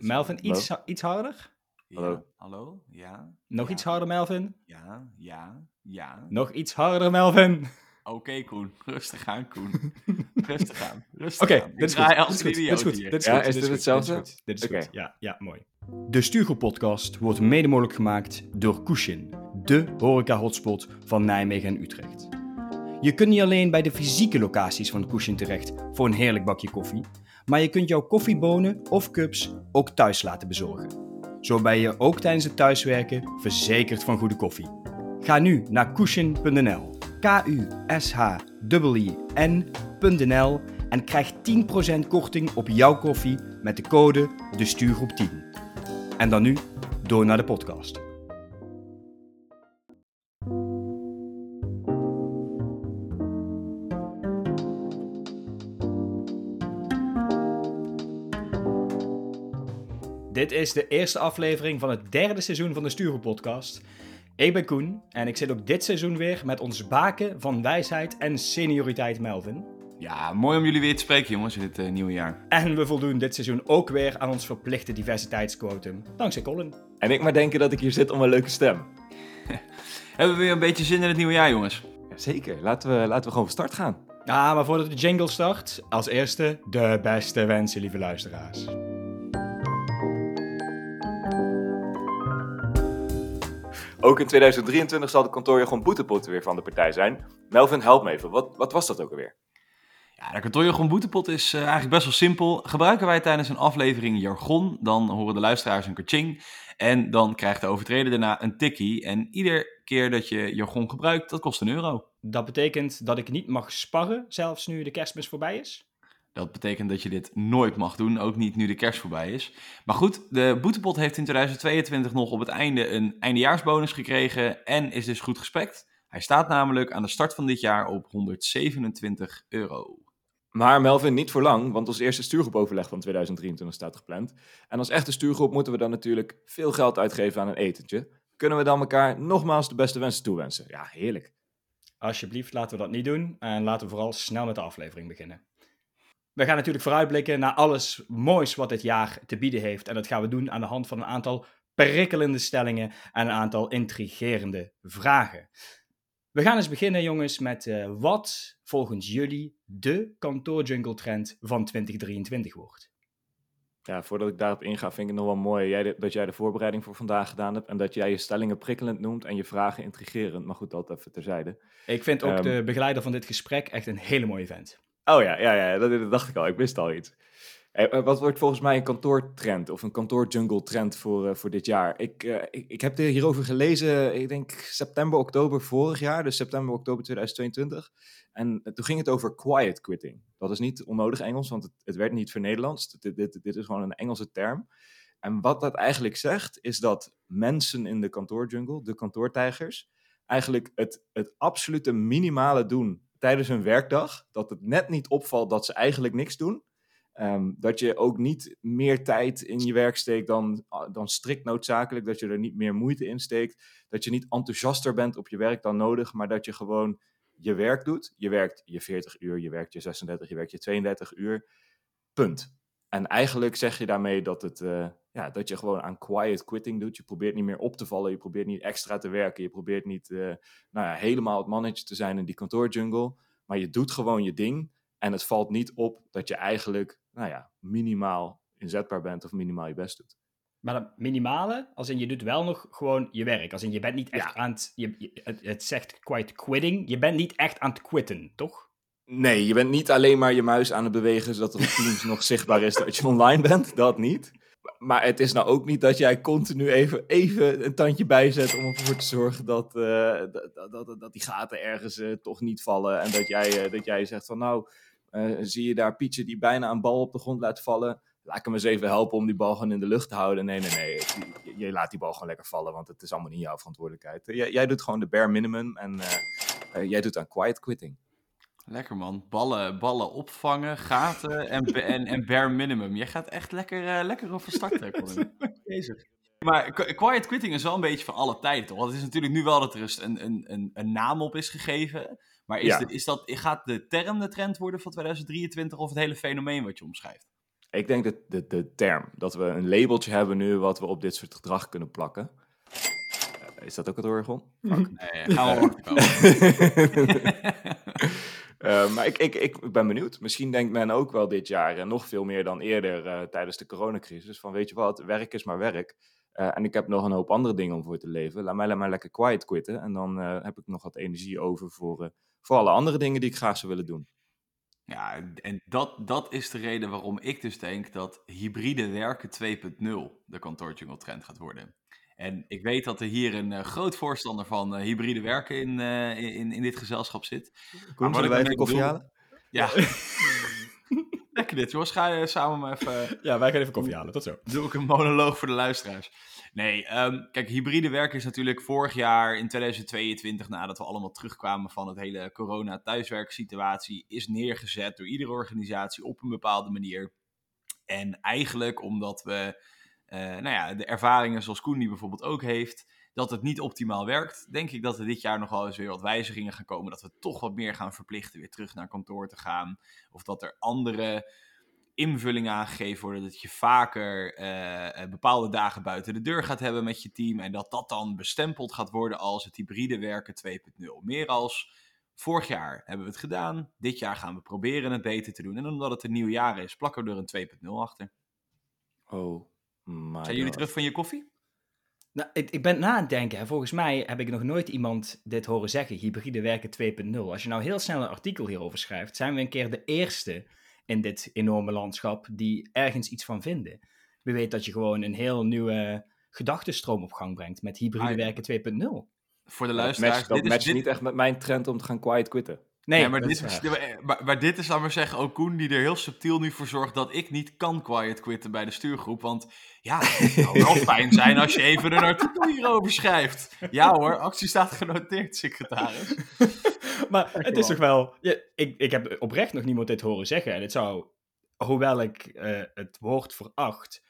Melvin, iets, iets harder? Ja, Hallo. hallo? Ja? Nog Ja. iets harder, Melvin? Ja, ja, ja. Nog iets harder, Melvin. Oké, Koen. Rustig aan, Koen. Rustig aan. Rustig Oké, aan. dit is goed. Dit is een goed. Dit is idioot goed. hier. Dit is Ja, goed. is dit hetzelfde? Dit is goed. Dit is Oké. goed. Ja, ja, mooi. De Stuurgroep-podcast wordt mede mogelijk gemaakt door Kushin, de horeca-hotspot van Nijmegen en Utrecht. Je kunt niet alleen bij de fysieke locaties van Kushin terecht voor een heerlijk bakje koffie, maar je kunt jouw koffiebonen of cups ook thuis laten bezorgen. Zo ben je ook tijdens het thuiswerken verzekerd van goede koffie. Ga nu naar kushin.nl, K-U-S-H-I-N.nl en krijg 10% korting op jouw koffie met de code de stuurgroep 10. En dan nu door naar de podcast. Dit is de eerste aflevering van het derde seizoen van de Stuurgroep podcast. Ik ben Koen en ik zit ook dit seizoen weer met ons baken van wijsheid en senioriteit Melvin. Ja, mooi om jullie weer te spreken, jongens, in dit eh, nieuwe jaar. En we voldoen dit seizoen ook weer aan ons verplichte diversiteitsquotum, dankzij Colin. En ik maar denken dat ik hier zit om een leuke stem. Hebben we weer een beetje zin in het nieuwe jaar, jongens? Zeker, laten we, laten we gewoon van start gaan. Ja, maar voordat de jingle start, als eerste de beste wensen, lieve luisteraars. Ook in 2023 zal de kantoorjargon boetepot weer van de partij zijn. Melvin, help me even. Wat, wat was dat ook alweer? Ja, de kantoorjargon boetepot is eh, eigenlijk best wel simpel. Gebruiken wij tijdens een aflevering jargon, dan horen de luisteraars een kaching. En dan krijgt de overtreder daarna een tikkie. En ieder keer dat je jargon gebruikt, dat kost een euro. Dat betekent dat ik niet mag sparren, zelfs nu de kerstmis voorbij is. Dat betekent dat je dit nooit mag doen, ook niet nu de kerst voorbij is. Maar goed, de boetepot heeft in 2022 nog op het einde een eindejaarsbonus gekregen en is dus goed gespekt. Hij staat namelijk aan de start van dit jaar op 127 euro. Maar Melvin, niet voor lang, want ons eerste stuurgroepoverleg van 2023 staat gepland. En als echte stuurgroep moeten we dan natuurlijk veel geld uitgeven aan een etentje. Kunnen we dan elkaar nogmaals de beste wensen toewensen? Ja, heerlijk. Alsjeblieft, laten we dat niet doen en laten we vooral snel met de aflevering beginnen. We gaan natuurlijk vooruitblikken naar alles moois wat dit jaar te bieden heeft. En dat gaan we doen aan de hand van een aantal prikkelende stellingen en een aantal intrigerende vragen. We gaan eens beginnen, jongens, met eh, wat volgens jullie de kantoorjungle trend van 2023 wordt. Ja, voordat ik daarop inga, vind ik het nog wel mooi jij dat jij de voorbereiding voor vandaag gedaan hebt. En dat jij je stellingen prikkelend noemt en je vragen intrigerend. Maar goed, dat even terzijde. Ik vind ook Ehm. de begeleider van dit gesprek echt een hele mooie vent. Oh ja, ja, ja dat, dacht ik al. Ik wist al iets. Eh, eh, wat wordt volgens mij een kantoortrend of een kantoorjungle trend voor, eh, voor dit jaar? Ik, ik, ik heb er hierover gelezen, ik denk september, oktober vorig jaar. Dus september, oktober 2022. En toen ging het over quiet quitting. Dat is niet onnodig Engels, want het, het werd niet voor Nederlands. Dit, dit, dit is gewoon een Engelse term. En wat dat eigenlijk zegt, is dat mensen in de kantoorjungle, de kantoortijgers, eigenlijk het, het absolute minimale doen tijdens hun werkdag. Dat het net niet opvalt dat ze eigenlijk niks doen. Ehm, dat je ook niet meer tijd in je werk steekt dan, dan strikt noodzakelijk. Dat je er niet meer moeite in steekt. Dat je niet enthousiaster bent op je werk dan nodig. Maar dat je gewoon je werk doet. Je werkt je 40 uur, je werkt je 36, je werkt je 32 uur. Punt. En eigenlijk zeg je daarmee dat, het, eh, ja, dat je gewoon aan quiet quitting doet. Je probeert niet meer op te vallen. Je probeert niet extra te werken. Je probeert niet eh, nou ja, helemaal het mannetje te zijn in die kantoorjungle. Maar je doet gewoon je ding. En het valt niet op dat je eigenlijk nou ja, minimaal inzetbaar bent of minimaal je best doet. Maar dat minimale, als in je doet wel nog gewoon je werk. Als in je bent niet echt Ja. aan het, je, het, het zegt quite quitting, je bent niet echt aan het quitten, toch? Nee, je bent niet alleen maar je muis aan het bewegen zodat op Teams nog zichtbaar is dat je online bent. Dat niet. Maar het is nou ook niet dat jij continu even, even een tandje bijzet om ervoor te zorgen dat, eh, dat, dat, die gaten ergens eh, toch niet vallen. En dat jij, eh, dat jij zegt van nou, zie je daar Pietje die bijna een bal op de grond laat vallen. Laat ik hem eens even helpen om die bal gewoon in de lucht te houden. Nee, nee, nee. Je, laat die bal gewoon lekker vallen, want het is allemaal niet jouw verantwoordelijkheid. Jij, jij doet gewoon de bare minimum en jij doet aan quiet quitting. Lekker man. Ballen, ballen opvangen, gaten en, en, en bare minimum. Jij gaat echt lekker, eh, lekker van start, hè, Colin. Maar qu- quiet quitting is wel een beetje van alle tijden, toch? Want het is natuurlijk nu wel dat er een, een, een, een naam op is gegeven. Maar is, Ja. de, is dat, gaat de term de trend worden van 2023 of het hele fenomeen wat je omschrijft? Ik denk dat de, de term, dat we een labeltje hebben nu wat we op dit soort gedrag kunnen plakken. Uh, is dat ook het orgon? Nee, gaan we uh, maar ik, ik, ik ben benieuwd. Misschien denkt men ook wel dit jaar, en nog veel meer dan eerder uh, tijdens de coronacrisis, van weet je wat, werk is maar werk. En ik heb nog een hoop andere dingen om voor te leven. Laat mij, maar lekker quiet quitten. En dan heb ik nog wat energie over voor, voor alle andere dingen die ik graag zou willen doen. Ja, en dat, dat is de reden waarom ik dus denk dat hybride werken 2.0 de kantoorjungle trend gaat worden. En ik weet dat er hier een uh, groot voorstander van uh, hybride werken in, uh, in, in dit gezelschap zit. Koen, zullen wij even koffie halen? Ja. Lekker dit, jongens. Ga je samen maar even... Ja, wij gaan even koffie halen. Tot zo. Doe ik een monoloog voor de luisteraars. Nee, um, kijk, hybride werken is natuurlijk vorig jaar in 2022, nadat we allemaal terugkwamen van het hele corona-thuiswerksituatie, is neergezet door iedere organisatie op een bepaalde manier. En eigenlijk omdat we, uh, nou ja, de ervaringen zoals Koen die bijvoorbeeld ook heeft, dat het niet optimaal werkt, denk ik dat er dit jaar nog wel eens weer wat wijzigingen gaan komen. Dat we toch wat meer gaan verplichten weer terug naar kantoor te gaan. Of dat er andere invulling aangegeven worden. Dat je vaker uh, bepaalde dagen buiten de deur gaat hebben met je team. En dat dat dan bestempeld gaat worden als het hybride werken 2.0. Meer als vorig jaar hebben we het gedaan. Dit jaar gaan we proberen het beter te doen. En omdat het een nieuw jaar is, plakken we er een 2.0 achter. Oh my Zijn jullie terug van je koffie? Nou, ik, ik ben na aan het denken. Volgens mij heb ik nog nooit iemand dit horen zeggen. Hybride werken 2.0. Als je nou heel snel een artikel hierover schrijft, zijn we een keer de eerste in dit enorme landschap die ergens iets van vinden. We weten dat je gewoon een heel nieuwe gedachtenstroom op gang brengt met hybride werken 2.0 voor de luisteraars. Dat matcht, dit niet echt met mijn trend om te gaan quiet quitten. Nee, maar, dit is, maar, maar, dit is, laat maar zeggen, ook Koen die er heel subtiel nu voor zorgt dat ik niet kan quiet quitten bij de stuurgroep. Want ja, het zou wel fijn zijn als je even een artikel hierover schrijft. Ja hoor, actie staat genoteerd, secretaris. maar het is toch wel, ja, ik, ik heb oprecht nog niemand dit horen zeggen. En het zou, hoewel ik uh, het woord veracht,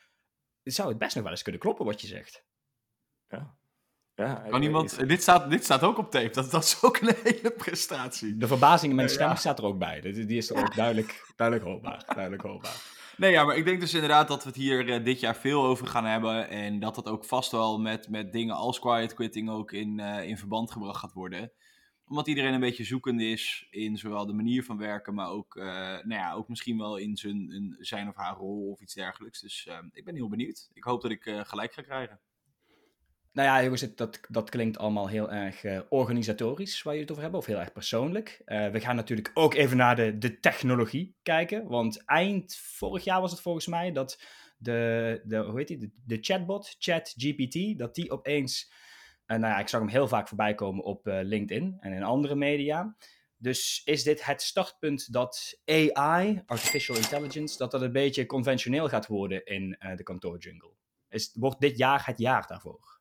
zou het best nog wel eens kunnen kloppen wat je zegt. Ja. Ja, kan iemand, dit, staat, dit staat ook op tape, dat, dat is ook een hele prestatie. De verbazing in mijn stem staat er ook bij. Die, die is er ook duidelijk, duidelijk hoorbaar. Duidelijk hoorbaar. Nee, ja, maar ik denk dus inderdaad dat we het hier uh, dit jaar veel over gaan hebben. En dat dat ook vast wel met, met dingen als quiet quitting ook in, uh, in verband gebracht gaat worden. Omdat iedereen een beetje zoekende is in zowel de manier van werken, maar ook, uh, nou ja, ook misschien wel in zijn, in zijn of haar rol of iets dergelijks. Dus ik ben heel benieuwd. Ik hoop dat ik gelijk ga krijgen. Nou ja, jongens, dat, dat klinkt allemaal heel erg uh, organisatorisch, waar je het over hebben, of heel erg persoonlijk. Uh, we gaan natuurlijk ook even naar de, de technologie kijken, want eind vorig jaar was het volgens mij dat de, de hoe heet die, de, chatbot, ChatGPT, dat die opeens, uh, nou ja, ik zag hem heel vaak voorbij komen op LinkedIn en in andere media. Dus is dit het startpunt dat AI, Artificial Intelligence, dat dat een beetje conventioneel gaat worden in de kantoorjungle? Is, wordt dit jaar het jaar daarvoor?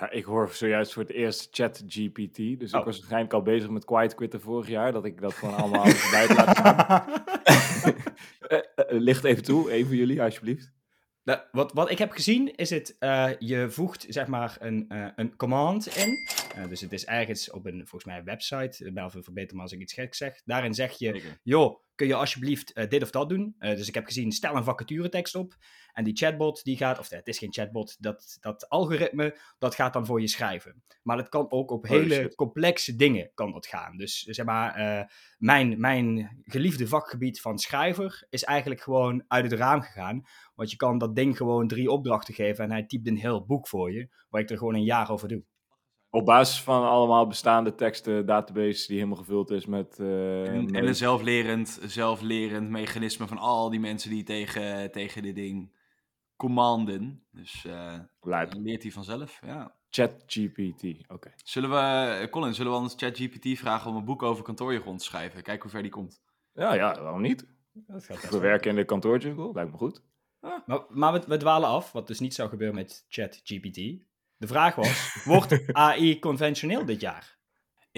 Ja, ik hoor zojuist voor het eerst ChatGPT. Dus oh. ik was waarschijnlijk al bezig met quiet quitten vorig jaar. Dat ik dat gewoon allemaal buiten laat gaan. uh, licht even toe, even jullie alsjeblieft. Nou, wat, wat ik heb gezien is het, uh, je voegt zeg maar een, uh, een command in. Uh, dus het is ergens op een, volgens mij, website. Melvin, verbeter me als ik iets gek zeg. Daarin zeg je, joh, kun je alsjeblieft dit of dat doen? dus ik heb gezien, stel een vacaturetekst op. En die chatbot, die gaat, of het is geen chatbot, dat, dat algoritme, dat gaat dan voor je schrijven. Maar het kan ook op oh, hele complexe dingen kan dat gaan. Dus zeg maar, mijn, mijn geliefde vakgebied van schrijver is eigenlijk gewoon uit het raam gegaan. Want je kan dat ding gewoon drie opdrachten geven en hij typt een heel boek voor je, waar ik er gewoon een jaar over doe. Op basis van allemaal bestaande teksten, database die helemaal gevuld is met... Uh, en, en, een zelflerend, zelflerend mechanisme van al die mensen die tegen, tegen dit ding commanden. Dus uh, leert hij vanzelf, ja. ChatGPT, oké. Zullen we, Colin, zullen we anders ChatGPT vragen om een boek over kantoorjargon te schrijven? Kijken hoe ver die komt. Ja, ja, waarom niet? Dat gaat we werken in de kantoorjungle, lijkt me goed. Ah. Maar, maar we, we, dwalen af, wat dus niet zou gebeuren met ChatGPT. De vraag was, wordt AI conventioneel dit jaar?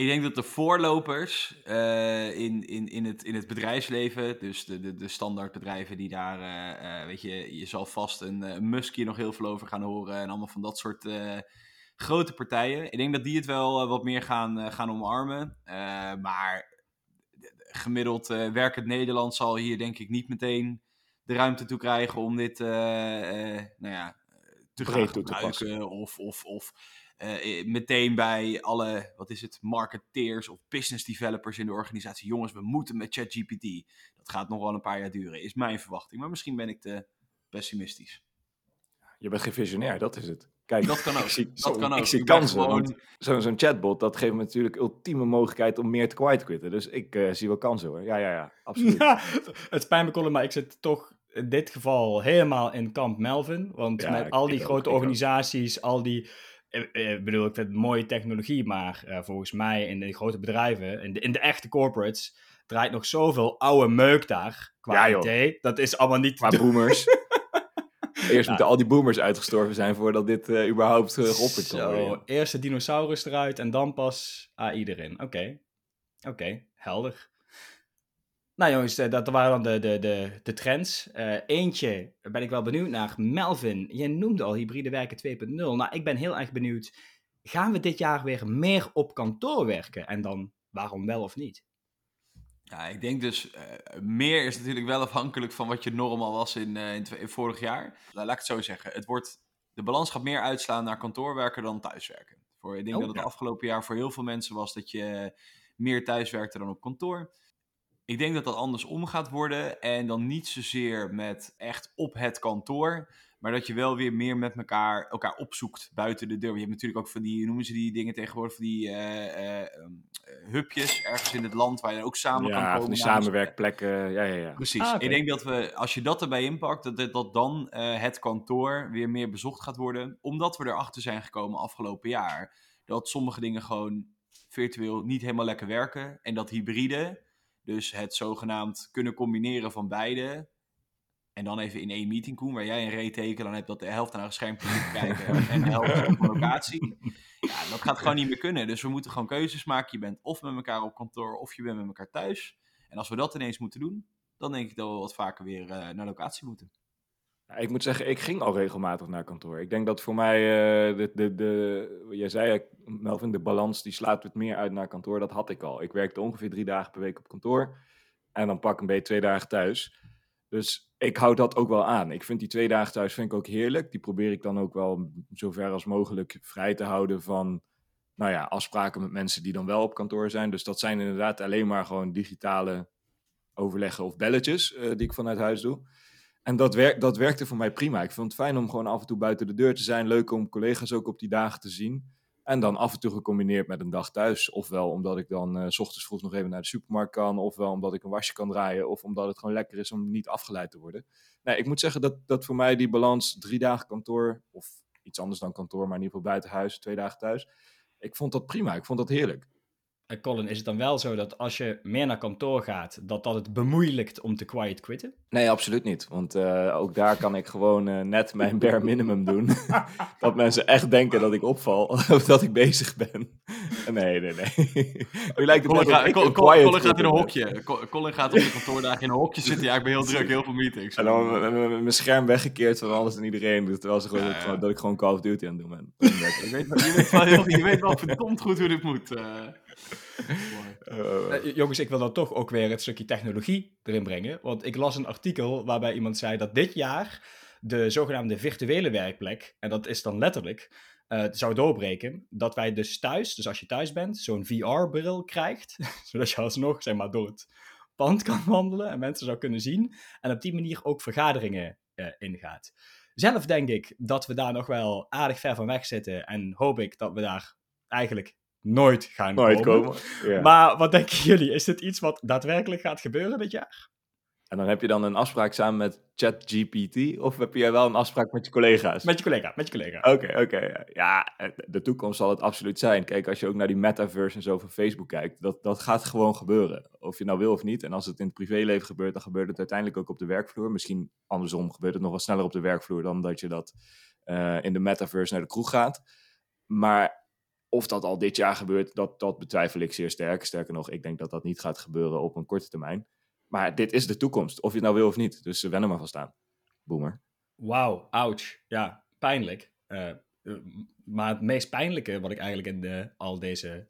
Ik denk dat de voorlopers uh, in, in, in, het, in het bedrijfsleven, dus de, de, de standaardbedrijven die daar, uh, uh, weet je, je zal vast een, een Musk hier nog heel veel over gaan horen en allemaal van dat soort grote partijen. Ik denk dat die het wel wat meer gaan, gaan omarmen. maar gemiddeld werkend Nederland zal hier denk ik niet meteen de ruimte toe krijgen om dit eh, eh, nou ja, te gaan toe te. Of, of, of eh, meteen bij alle, wat is het, marketeers of business developers in de organisatie. Jongens, we moeten met ChatGPT. Dat gaat nog wel een paar jaar duren, is mijn verwachting. Maar misschien ben ik te pessimistisch. Je bent geen visionair, dat is het. Kijk, Dat kan ook. ik zie, Dat zo- kan ook. Ik zie kansen. gewoon- Zo'n zo'n chatbot, dat geeft me natuurlijk ultieme mogelijkheid om meer te quiet quitten. Dus ik eh, zie wel kansen hoor. Ja, ja, ja, absoluut. Ja, het spijt me, Colin, maar ik zit toch in dit geval helemaal in kamp Melvin. Want Ja, met al die grote ook. organisaties, al die... eh, eh, Ik bedoel, ik vind het mooie technologie, maar eh, volgens mij in de grote bedrijven, in de, in de echte corporates, draait nog zoveel oude meuk daar qua Ja, joh. IT. Dat is allemaal niet... Maar boomers. Eerst moeten al die boomers uitgestorven zijn voordat dit überhaupt uh, geopperd kan Zo, worden. eerst de dinosaurus eruit en dan pas AI erin. Oké, oké, helder. Nou jongens, eh, dat waren dan de, de, de, de trends. Eh, eentje ben ik wel benieuwd naar. Melvin, jij noemde al hybride werken 2.0. Nou, ik ben heel erg benieuwd. Gaan we dit jaar weer meer op kantoor werken? En dan waarom wel of niet? Ja, ik denk dus, eh, meer is natuurlijk wel afhankelijk van wat je normaal was in, in, vorig jaar. Laat ik het zo zeggen. Het wordt, de balans gaat meer uitslaan naar kantoorwerken dan thuiswerken. Voor, ik denk Oh, dat het ja. afgelopen jaar voor heel veel mensen was dat je meer thuis werkte dan op kantoor. Ik denk dat dat andersom gaat worden. En dan niet zozeer met echt op het kantoor. Maar dat je wel weer meer met elkaar, elkaar opzoekt buiten de deur. Je hebt natuurlijk ook van die, hoe noemen ze die dingen tegenwoordig, van die eh, eh, ehm, eh, hubjes ergens in het land waar je ook samen kan Ja, komen. van die samenwerkplekken. Ja, ja, ja. Precies. Ah. Ik denk dat we, als je dat erbij inpakt, dat, dat, dat dan eh, het kantoor weer meer bezocht gaat worden. Omdat we erachter zijn gekomen afgelopen jaar. Dat sommige dingen gewoon virtueel niet helemaal lekker werken. En dat hybride, dus het zogenaamd kunnen combineren van beide. En dan even in één meeting, Koen, waar jij een reet teken, dan heb dat de helft naar een schermpje zitten kijken en de helft op een locatie. Ja, dat gaat gewoon niet meer kunnen. Dus we moeten gewoon keuzes maken. Je bent of met elkaar op kantoor, of je bent met elkaar thuis. En als we dat ineens moeten doen, dan denk ik dat we wat vaker weer eh, naar locatie moeten. Ja, ik moet zeggen, ik ging al regelmatig naar kantoor. Ik denk dat voor mij, eh, de, de, de, jij zei, eh, Melvin, de balans die slaat het meer uit naar kantoor. Dat had ik al. Ik werkte ongeveer drie dagen per week op kantoor. En dan pak een beetje twee dagen thuis. Dus ik hou dat ook wel aan. Ik vind die twee dagen thuis vind ik ook heerlijk. Die probeer ik dan ook wel zover als mogelijk vrij te houden van nou ja, afspraken met mensen die dan wel op kantoor zijn. Dus dat zijn inderdaad alleen maar gewoon digitale overleggen of belletjes eh, die ik vanuit huis doe. En dat, werk, dat werkte voor mij prima. Ik vond het fijn om gewoon af en toe buiten de deur te zijn. Leuk om collega's ook op die dagen te zien. En dan af en toe gecombineerd met een dag thuis. Ofwel omdat ik dan eh, s ochtends vroeg nog even naar de supermarkt kan. Ofwel omdat ik een wasje kan draaien. Of omdat het gewoon lekker is om niet afgeleid te worden. Nee, ik moet zeggen dat, dat voor mij die balans drie dagen kantoor. Of iets anders dan kantoor, maar in ieder geval buiten huis. Twee dagen thuis. Ik vond dat prima. Ik vond dat heerlijk. En Colin, is het dan wel zo dat als je meer naar kantoor gaat, dat dat het bemoeilijkt om te quiet quitten? Nee, absoluut niet. Want eh, ook daar kan ik gewoon eh, net mijn bare minimum doen. dat mensen echt denken dat ik opval of dat ik bezig ben. Nee, nee, nee. U lijkt het Colin, gaat- ik Colin- een Colin- quiet Colin gaat in een hokje. Col- Colin gaat op de kantoordagen in een hokje zitten. Ja, ik ben heel druk, heel veel meetings. En dan mijn scherm weggekeerd van alles en iedereen. Dus terwijl ze gewoon, Ja, ja. gewoon- dat ik gewoon Call of Duty aan het doen ben. Je weet, wel- je, weet wel je weet wel verdomd goed hoe dit moet. eh. Eh, Eh, jongens, ik wil dan toch ook weer het stukje technologie erin brengen. Want ik las een artikel waarbij iemand zei dat dit jaar de zogenaamde virtuele werkplek, en dat is dan letterlijk, eh, zou doorbreken. Dat wij dus thuis, dus als je thuis bent, zo'n VR-bril krijgt. zodat je alsnog, zeg maar, door het pand kan wandelen en mensen zou kunnen zien. En op die manier ook vergaderingen eh, ingaat. Zelf denk ik dat we daar nog wel aardig ver van weg zitten. En hoop ik dat we daar eigenlijk nooit gaan nooit komen. komen. Ja. Maar wat denken jullie? Is dit iets wat daadwerkelijk gaat gebeuren dit jaar? En dan heb je dan een afspraak samen met ChatGPT. Of heb je wel een afspraak met je collega's? Met je collega, met je collega. Oké, oké. Ja, eh, de toekomst zal het absoluut zijn. Kijk, als je ook naar die metaverse en zo van Facebook kijkt, dat, dat gaat gewoon gebeuren. Of je nou wil of niet. En als het in het privéleven gebeurt, dan gebeurt het uiteindelijk ook op de werkvloer. Misschien andersom gebeurt het nog wel sneller op de werkvloer dan dat je dat eh, in de metaverse naar de kroeg gaat. Maar of dat al dit jaar gebeurt, dat, dat betwijfel ik zeer sterk. Sterker nog, ik denk dat dat niet gaat gebeuren op een korte termijn. Maar dit is de toekomst, of je het nou wil of niet. Dus wen er maar van staan. Boomer. Wauw, ouch. Ja, pijnlijk. Uh, uh, maar het meest pijnlijke wat ik eigenlijk in de, al deze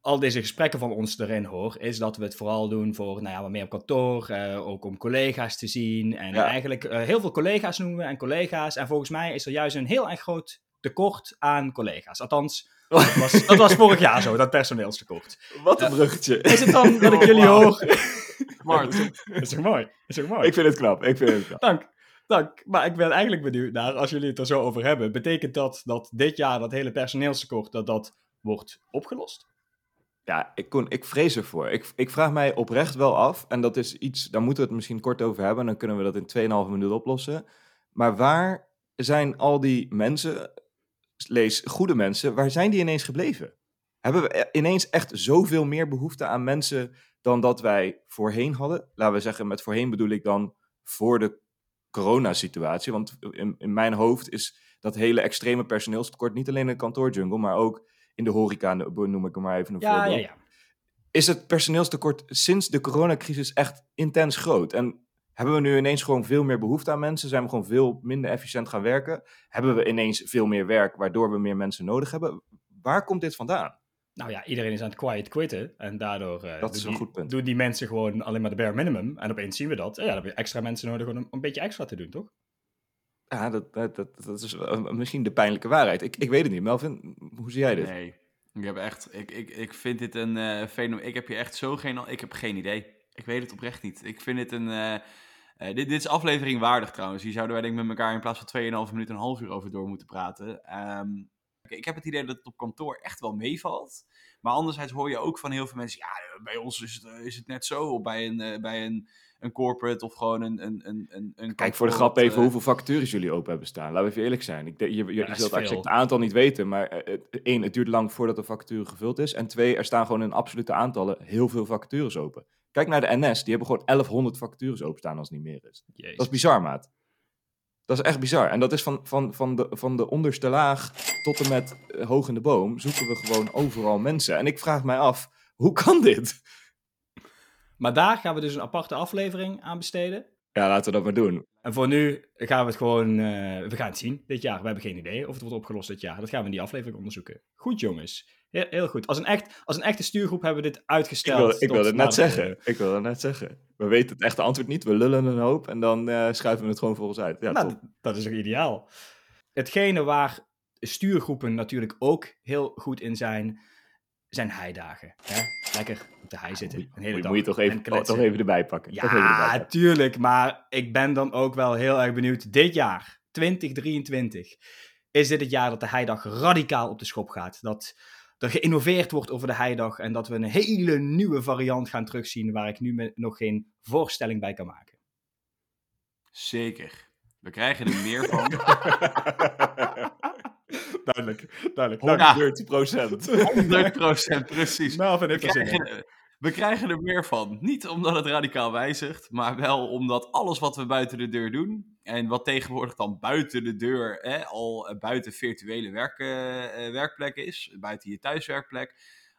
al deze gesprekken van ons erin hoor, is dat we het vooral doen voor, nou ja, wat meer op kantoor, uh, ook om collega's te zien. En eigenlijk uh, heel veel collega's noemen we en collega's. En volgens mij is er juist een heel erg groot tekort aan collega's. Althans, dat was, dat was vorig jaar zo, dat personeelstekort. Wat een bruggetje. is het dan dat ik jullie hoor? Smart. is toch mooi? Is toch mooi? Ik vind het knap, ik vind het knap. Dank. Dank. Maar ik ben eigenlijk benieuwd naar, als jullie het er zo over hebben, betekent dat dat dit jaar dat hele personeelstekort, dat dat wordt opgelost? Ja, ik, kon, ik vrees ervoor. Ik, ik vraag mij oprecht wel af, en dat is iets, daar moeten we het misschien kort over hebben, dan kunnen we dat in 2,5 minuten oplossen. Maar waar zijn al die mensen, lees goede mensen, waar zijn die ineens gebleven? Hebben we ineens echt zoveel meer behoefte aan mensen dan dat wij voorheen hadden? Laten we zeggen, met voorheen bedoel ik dan voor de coronasituatie. Want in, in mijn hoofd is dat hele extreme personeelstekort niet alleen in de kantoorjungle, maar ook in de horeca, noem ik er maar even een ja, voorbeeld. Ja, ja. Is het personeelstekort sinds de coronacrisis echt intens groot? En hebben we nu ineens gewoon veel meer behoefte aan mensen? Zijn we gewoon veel minder efficiënt gaan werken? Hebben we ineens veel meer werk, waardoor we meer mensen nodig hebben? Waar komt dit vandaan? Nou ja, iedereen is aan het quiet quitten. En daardoor uh, dat is een die, goed punt. doen die mensen gewoon alleen maar de bare minimum. En opeens zien we dat. Ja, dan heb je extra mensen nodig om een beetje extra te doen, toch? Ja, dat, dat, dat, dat is misschien de pijnlijke waarheid. Ik, ik weet het niet. Melvin, hoe zie jij dit? Nee, ik heb echt, ik, ik, ik vind dit een uh, fenomeen. Ik heb hier echt zo geen, ik heb geen idee. Ik weet het oprecht niet. Ik vind dit een, uh, dit, dit is aflevering waardig trouwens. Hier zouden wij denk ik met elkaar in plaats van 2,5 minuten een half uur over door moeten praten. Um, ik heb het idee dat het op kantoor echt wel meevalt. Maar anderzijds hoor je ook van heel veel mensen, ja, bij ons is het, is het net zo. Of bij een, bij een, een corporate of gewoon een... een, een, een Kijk voor de grap even uh, hoeveel vacatures jullie open hebben staan. Laten we even eerlijk zijn. Ik, je je, je ja, zult het aantal niet weten, maar uh, één, het duurt lang voordat de vacature gevuld is. En twee, er staan gewoon in absolute aantallen heel veel vacatures open. Kijk naar de NS, die hebben gewoon 1100 vacatures openstaan als het niet meer is. Jezus. Dat is bizar, maat. Dat is echt bizar. En dat is van, van, van, de, van de onderste laag tot en met uh, hoog in de boom zoeken we gewoon overal mensen. En ik vraag mij af, hoe kan dit? Maar daar gaan we dus een aparte aflevering aan besteden. Ja, laten we dat maar doen. En voor nu gaan we het gewoon, uh, we gaan het zien dit jaar. We hebben geen idee of het wordt opgelost dit jaar. Dat gaan we in die aflevering onderzoeken. Goed jongens, heel, heel goed. Als een, echt, als een echte stuurgroep hebben we dit uitgesteld. Ik wil, ik wil het net zeggen. Ik wil het net zeggen. We weten het echte antwoord niet, we lullen een hoop en dan uh, schuiven we het gewoon voor ons uit. Ja, nou, dat is ook ideaal. Hetgene waar stuurgroepen natuurlijk ook heel goed in zijn, zijn heidagen. Hè? Lekker op de hei zitten. Een hele moet, dag moet je toch even, oh, toch even erbij pakken. Ja, erbij pakken. tuurlijk. Maar ik ben dan ook wel heel erg benieuwd. Dit jaar, 2023, is dit het jaar dat de heidag radicaal op de schop gaat. Dat er geïnnoveerd wordt over de heidag en dat we een hele nieuwe variant gaan terugzien waar ik nu nog geen voorstelling bij kan maken. Zeker. We krijgen er meer van. duidelijk, duidelijk. 100 procent. 100 procent, precies. We, krijgen, we krijgen er meer van. Niet omdat het radicaal wijzigt, maar wel omdat alles wat we buiten de deur doen, en wat tegenwoordig dan buiten de deur hè, al buiten virtuele werk, uh, werkplekken is, buiten je thuiswerkplek,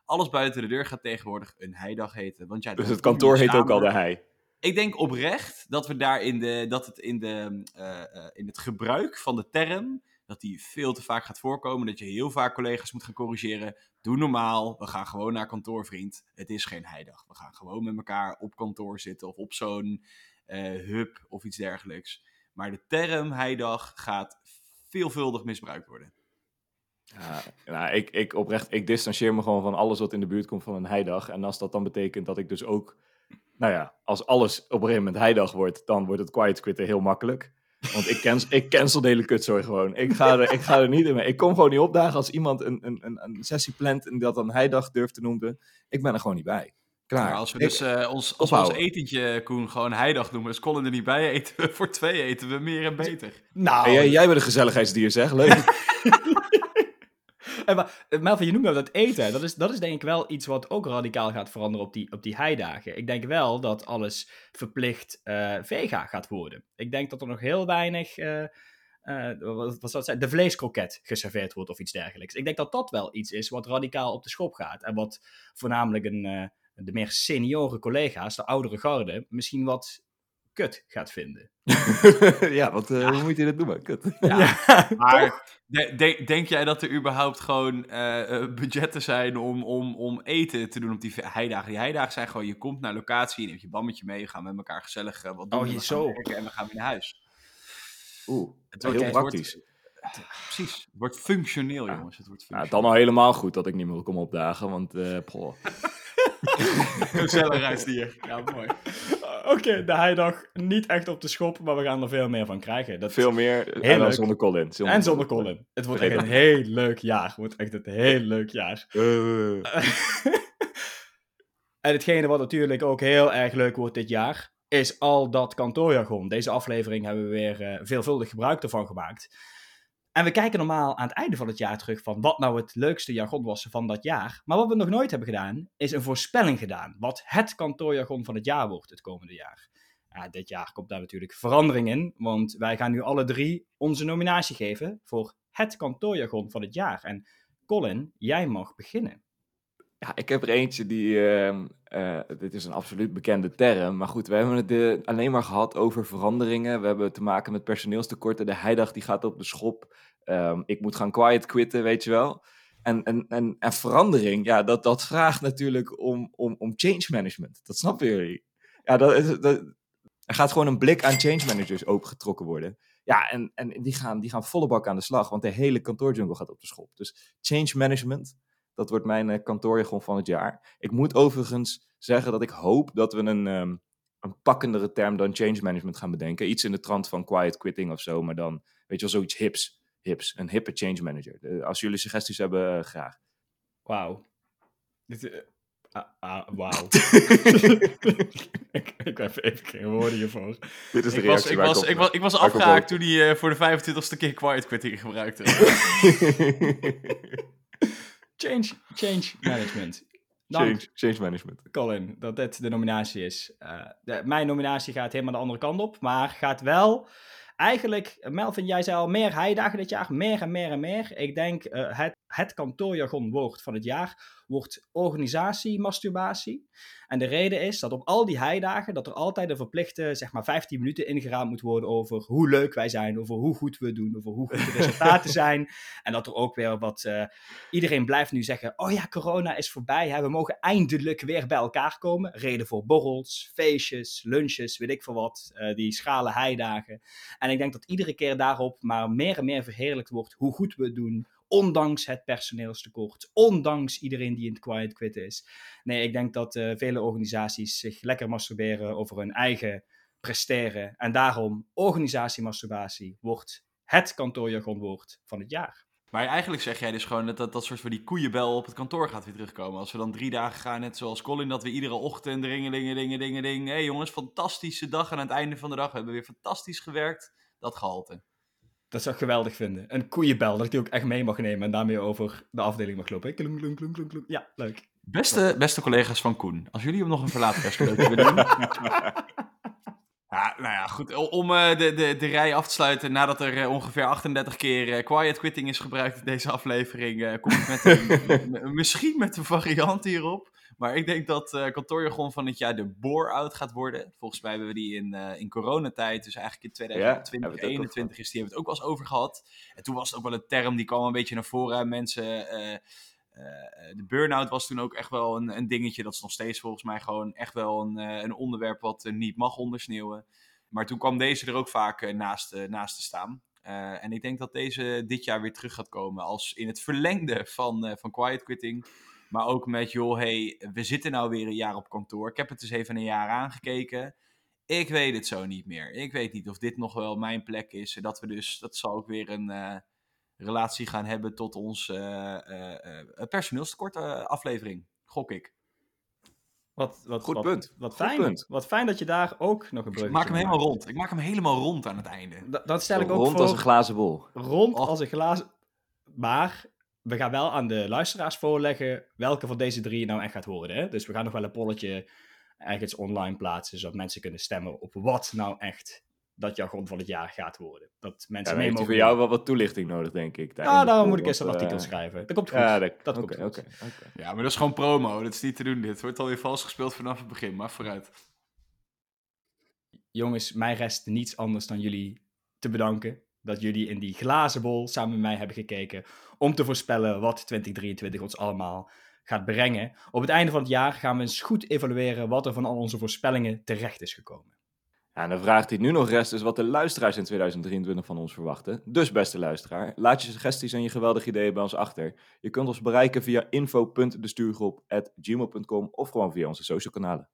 alles buiten de deur gaat tegenwoordig een heidag heten. Want ja, dus het kantoor heet ook al de hei. Ik denk oprecht dat we daar in de, dat het in, de, uh, uh, in het gebruik van de term, dat die veel te vaak gaat voorkomen. Dat je heel vaak collega's moet gaan corrigeren. Doe normaal, we gaan gewoon naar kantoor, vriend. Het is geen heidag. We gaan gewoon met elkaar op kantoor zitten of op zo'n uh, hub of iets dergelijks. Maar de term heidag gaat veelvuldig misbruikt worden. Ja, nou, ik, ik oprecht, ik distancieer me gewoon van alles wat in de buurt komt van een heidag. En als dat dan betekent dat ik dus ook nou ja, als alles op een gegeven moment heidag wordt, dan wordt het quiet quitten heel makkelijk. Want ik, cancel, ik cancel de hele kutzooi gewoon. Ik ga, er, ik ga er niet in mee. Ik kom gewoon niet opdagen als iemand een, een, een, een sessie plant en dat dan heidag durft te noemen. Ik ben er gewoon niet bij. Klaar. Maar als we dus uh, ons, als we ons etentje, Koen, gewoon heidag noemen, dus Colin er niet bij, eten we voor twee eten we meer en beter. Nou, en jij, jij bent een gezelligheidsdier, zeg. Leuk. Maar, Melvin, je noemt dat eten. Dat is, dat is denk ik wel iets wat ook radicaal gaat veranderen op die, op die heidagen. Ik denk wel dat alles verplicht uh, vega gaat worden. Ik denk dat er nog heel weinig, wat, wat zou het zijn, de vleeskroket geserveerd wordt of iets dergelijks. Ik denk dat dat wel iets is wat radicaal op de schop gaat. En wat voornamelijk een, de meer senioren collega's, de oudere garde, misschien wat kut gaat vinden. ja, want uh, hoe moet je dat doen? Kut. Ja, maar de, denk jij dat er überhaupt gewoon uh, budgetten zijn om, om, om eten te doen op die heidagen? Die heidagen zijn gewoon, je komt naar locatie, je neemt je bammetje mee, je gaat met elkaar gezellig wat doen. Oh, je zo. En we gaan weer naar huis. Oeh, het wordt heel praktisch. Wordt, precies, het wordt functioneel, jongens. Het wordt functioneel. Ja, dan al helemaal goed dat ik niet meer kom opdagen, want... Uh, Gezelligheidsdier. Ja, mooi. Oké, de heidag niet echt op de schop, maar we gaan er veel meer van krijgen. Dat veel meer, en dan zonder Colin. Zonder en zonder Colin. Het wordt echt een heel leuk jaar. Het wordt echt een heel leuk jaar. Uh. en hetgene wat natuurlijk ook heel erg leuk wordt dit jaar, is al dat kantoorjargon. Deze aflevering hebben we weer uh, veelvuldig gebruik ervan gemaakt. En we kijken normaal aan het einde van het jaar terug van wat nou het leukste jargon was van dat jaar. Maar wat we nog nooit hebben gedaan, is een voorspelling gedaan. Wat het kantoorjargon van het jaar wordt het komende jaar. Ja, dit jaar komt daar natuurlijk verandering in, want wij gaan nu alle drie onze nominatie geven voor het kantoorjargon van het jaar. En Colin, jij mag beginnen. Ja, ik heb er eentje die. Uh, uh, dit is een absoluut bekende term. Maar goed, we hebben het uh, alleen maar gehad over veranderingen. We hebben te maken met personeelstekorten. De heidag die gaat op de schop. Um, ik moet gaan quiet quitten, weet je wel. En, en, en, en verandering, ja, dat, dat vraagt natuurlijk om, om, om change management. Dat snappen jullie. Ja, dat, er gaat gewoon een blik aan change managers opengetrokken worden. Ja, en, en die, gaan, die gaan volle bak aan de slag, want de hele kantoorjungle gaat op de schop. Dus change management, dat wordt mijn uh, kantoorjargon van het jaar. Ik moet overigens zeggen dat ik hoop dat we een, um, een pakkendere term dan change management gaan bedenken. Iets in de trant van quiet quitting of zo, maar dan, weet je wel, zoiets hips. Hips, een hippe change manager. als jullie suggesties hebben, uh, graag. Wauw. Uh, ah, ah, Wauw. ik, ik heb even geen woorden hiervoor. Dit is de ik reactie was, ik, was, ik, was, ik was afgehaakt toen hij uh, voor de 25ste keer quiet quitting gebruikte. change, change management. Change, change management. Colin, dat dit de nominatie is. Uh, de, mijn nominatie gaat helemaal de andere kant op, maar gaat wel eigenlijk, Melvin, jij zei al meer heidagen dit jaar, meer en meer en meer. Ik denk uh, het, het kantoorjargon woord van het jaar wordt organisatie masturbatie. En de reden is dat op al die heidagen, dat er altijd een verplichte, zeg maar 15 minuten ingeraamd moet worden over hoe leuk wij zijn, over hoe goed we doen, over hoe goed de resultaten zijn. En dat er ook weer wat, uh, iedereen blijft nu zeggen, oh ja, corona is voorbij, hè? we mogen eindelijk weer bij elkaar komen. Reden voor borrels, feestjes, lunches, weet ik veel wat, uh, die schalen heidagen. En ik denk dat iedere keer daarop maar meer en meer verheerlijkt wordt hoe goed we het doen, ondanks het personeelstekort, ondanks iedereen die in het quiet quit is. Nee, ik denk dat uh, vele organisaties zich lekker masturberen over hun eigen presteren. En daarom, organisatiemasturbatie wordt het kantoorjargonwoord van het jaar. Maar eigenlijk zeg jij dus gewoon dat, dat soort van die koeienbel op het kantoor gaat weer terugkomen. Als we dan drie dagen gaan, net zoals Colin, dat we iedere ochtend ringeling, dingen, dingen, dingen. Hé hey jongens, fantastische dag. En aan het einde van de dag hebben we weer fantastisch gewerkt. Dat gehalte. Dat zou ik geweldig vinden. Een koeienbel, dat ik die ook echt mee mag nemen en daarmee over de afdeling mag lopen. Klunk, klunk, klunk, klunk, klunk. Ja, leuk. Beste, beste collega's van Koen, als jullie hem nog een verlaatpersleutje willen doen. Ja, nou ja, goed. Om uh, de, de, de rij af te sluiten, nadat er uh, ongeveer 38 keer uh, quiet quitting is gebruikt in deze aflevering, kom ik met een, misschien met een variant hierop. Maar ik denk dat uh, kantoorjargon van het jaar de bore-out gaat worden. Volgens mij hebben we die in, uh, in coronatijd, dus eigenlijk in 2020, ja, 2021 is die, hebben we het ook wel eens over gehad. En toen was het ook wel een term, die kwam een beetje naar voren. Mensen, uh, de burn-out was toen ook echt wel een, een, dingetje. Dat is nog steeds volgens mij gewoon echt wel een, een onderwerp wat niet mag ondersneeuwen. Maar toen kwam deze er ook vaak naast, naast te staan. en ik denk dat deze dit jaar weer terug gaat komen als in het verlengde van, van quiet quitting maar ook met, joh, hey, we zitten nou weer een jaar op kantoor. Ik heb het dus even een jaar aangekeken. Ik weet het zo niet meer. Ik weet niet of dit nog wel mijn plek is. Dat we dus, dat zal ook weer een uh, relatie gaan hebben tot ons uh, uh, personeelstekort aflevering. Gok ik. Wat, wat, Goed wat, punt. Wat fijn, Goed punt. wat fijn dat je daar ook nog een brug Ik maak hem helemaal rond. Ik maak hem helemaal rond aan het einde. Dat, dat stel ik ook rond voor. als een glazen bol. Rond oh. als een glazen... Maar we gaan wel aan de luisteraars voorleggen welke van deze drie nou echt gaat worden. Hè? Dus we gaan nog wel een polletje ergens online plaatsen, zodat mensen kunnen stemmen op wat nou echt dat jargon van het jaar gaat worden. Dat mensen ja, mee mogen voor jou wel wat toelichting nodig, denk ik. Ja, daarom moet ik eerst een artikel uh... schrijven. Dat komt goed. Ja, dat, dat okay, komt goed. Okay, okay. Ja, maar dat is gewoon promo. Dat is niet te doen dit. Het wordt alweer vals gespeeld vanaf het begin, maar vooruit. jongens, mij rest niets anders dan jullie te bedanken. Dat jullie in die glazen bol samen met mij hebben gekeken. Om te voorspellen wat 2023 ons allemaal gaat brengen. Op het einde van het jaar gaan we eens goed evalueren wat er van al onze voorspellingen terecht is gekomen. Ja, en de vraag die nu nog rest is wat de luisteraars in 2023 van ons verwachten. Dus beste luisteraar, laat je suggesties en je geweldige ideeën bij ons achter. Je kunt ons bereiken via info.destuurgroep.gmail.com of gewoon via onze social kanalen.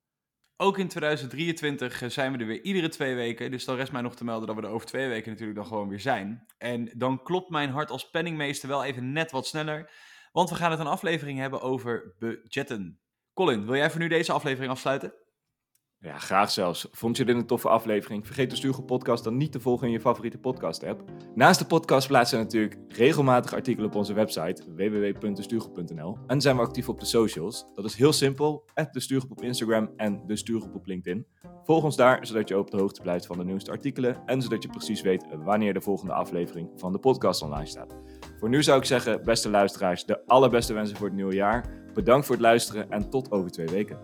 Ook in 2023 zijn we er weer iedere twee weken. Dus dan rest mij nog te melden dat we er over twee weken natuurlijk dan gewoon weer zijn. En dan klopt mijn hart als penningmeester wel even net wat sneller. Want we gaan het een aflevering hebben over budgetten. Colin, wil jij voor nu deze aflevering afsluiten? Ja, graag zelfs. Vond je dit een toffe aflevering? Vergeet de Stuurgroep podcast dan niet te volgen in je favoriete podcast app. Naast de podcast plaatsen we natuurlijk regelmatig artikelen op onze website www.destuurgroep.nl en zijn we actief op de socials. Dat is heel simpel, de Stuurgroep op Instagram en de Stuurgroep op LinkedIn. Volg ons daar, zodat je op de hoogte blijft van de nieuwste artikelen en zodat je precies weet wanneer de volgende aflevering van de podcast online staat. Voor nu zou ik zeggen, beste luisteraars, de allerbeste wensen voor het nieuwe jaar. Bedankt voor het luisteren en tot over twee weken.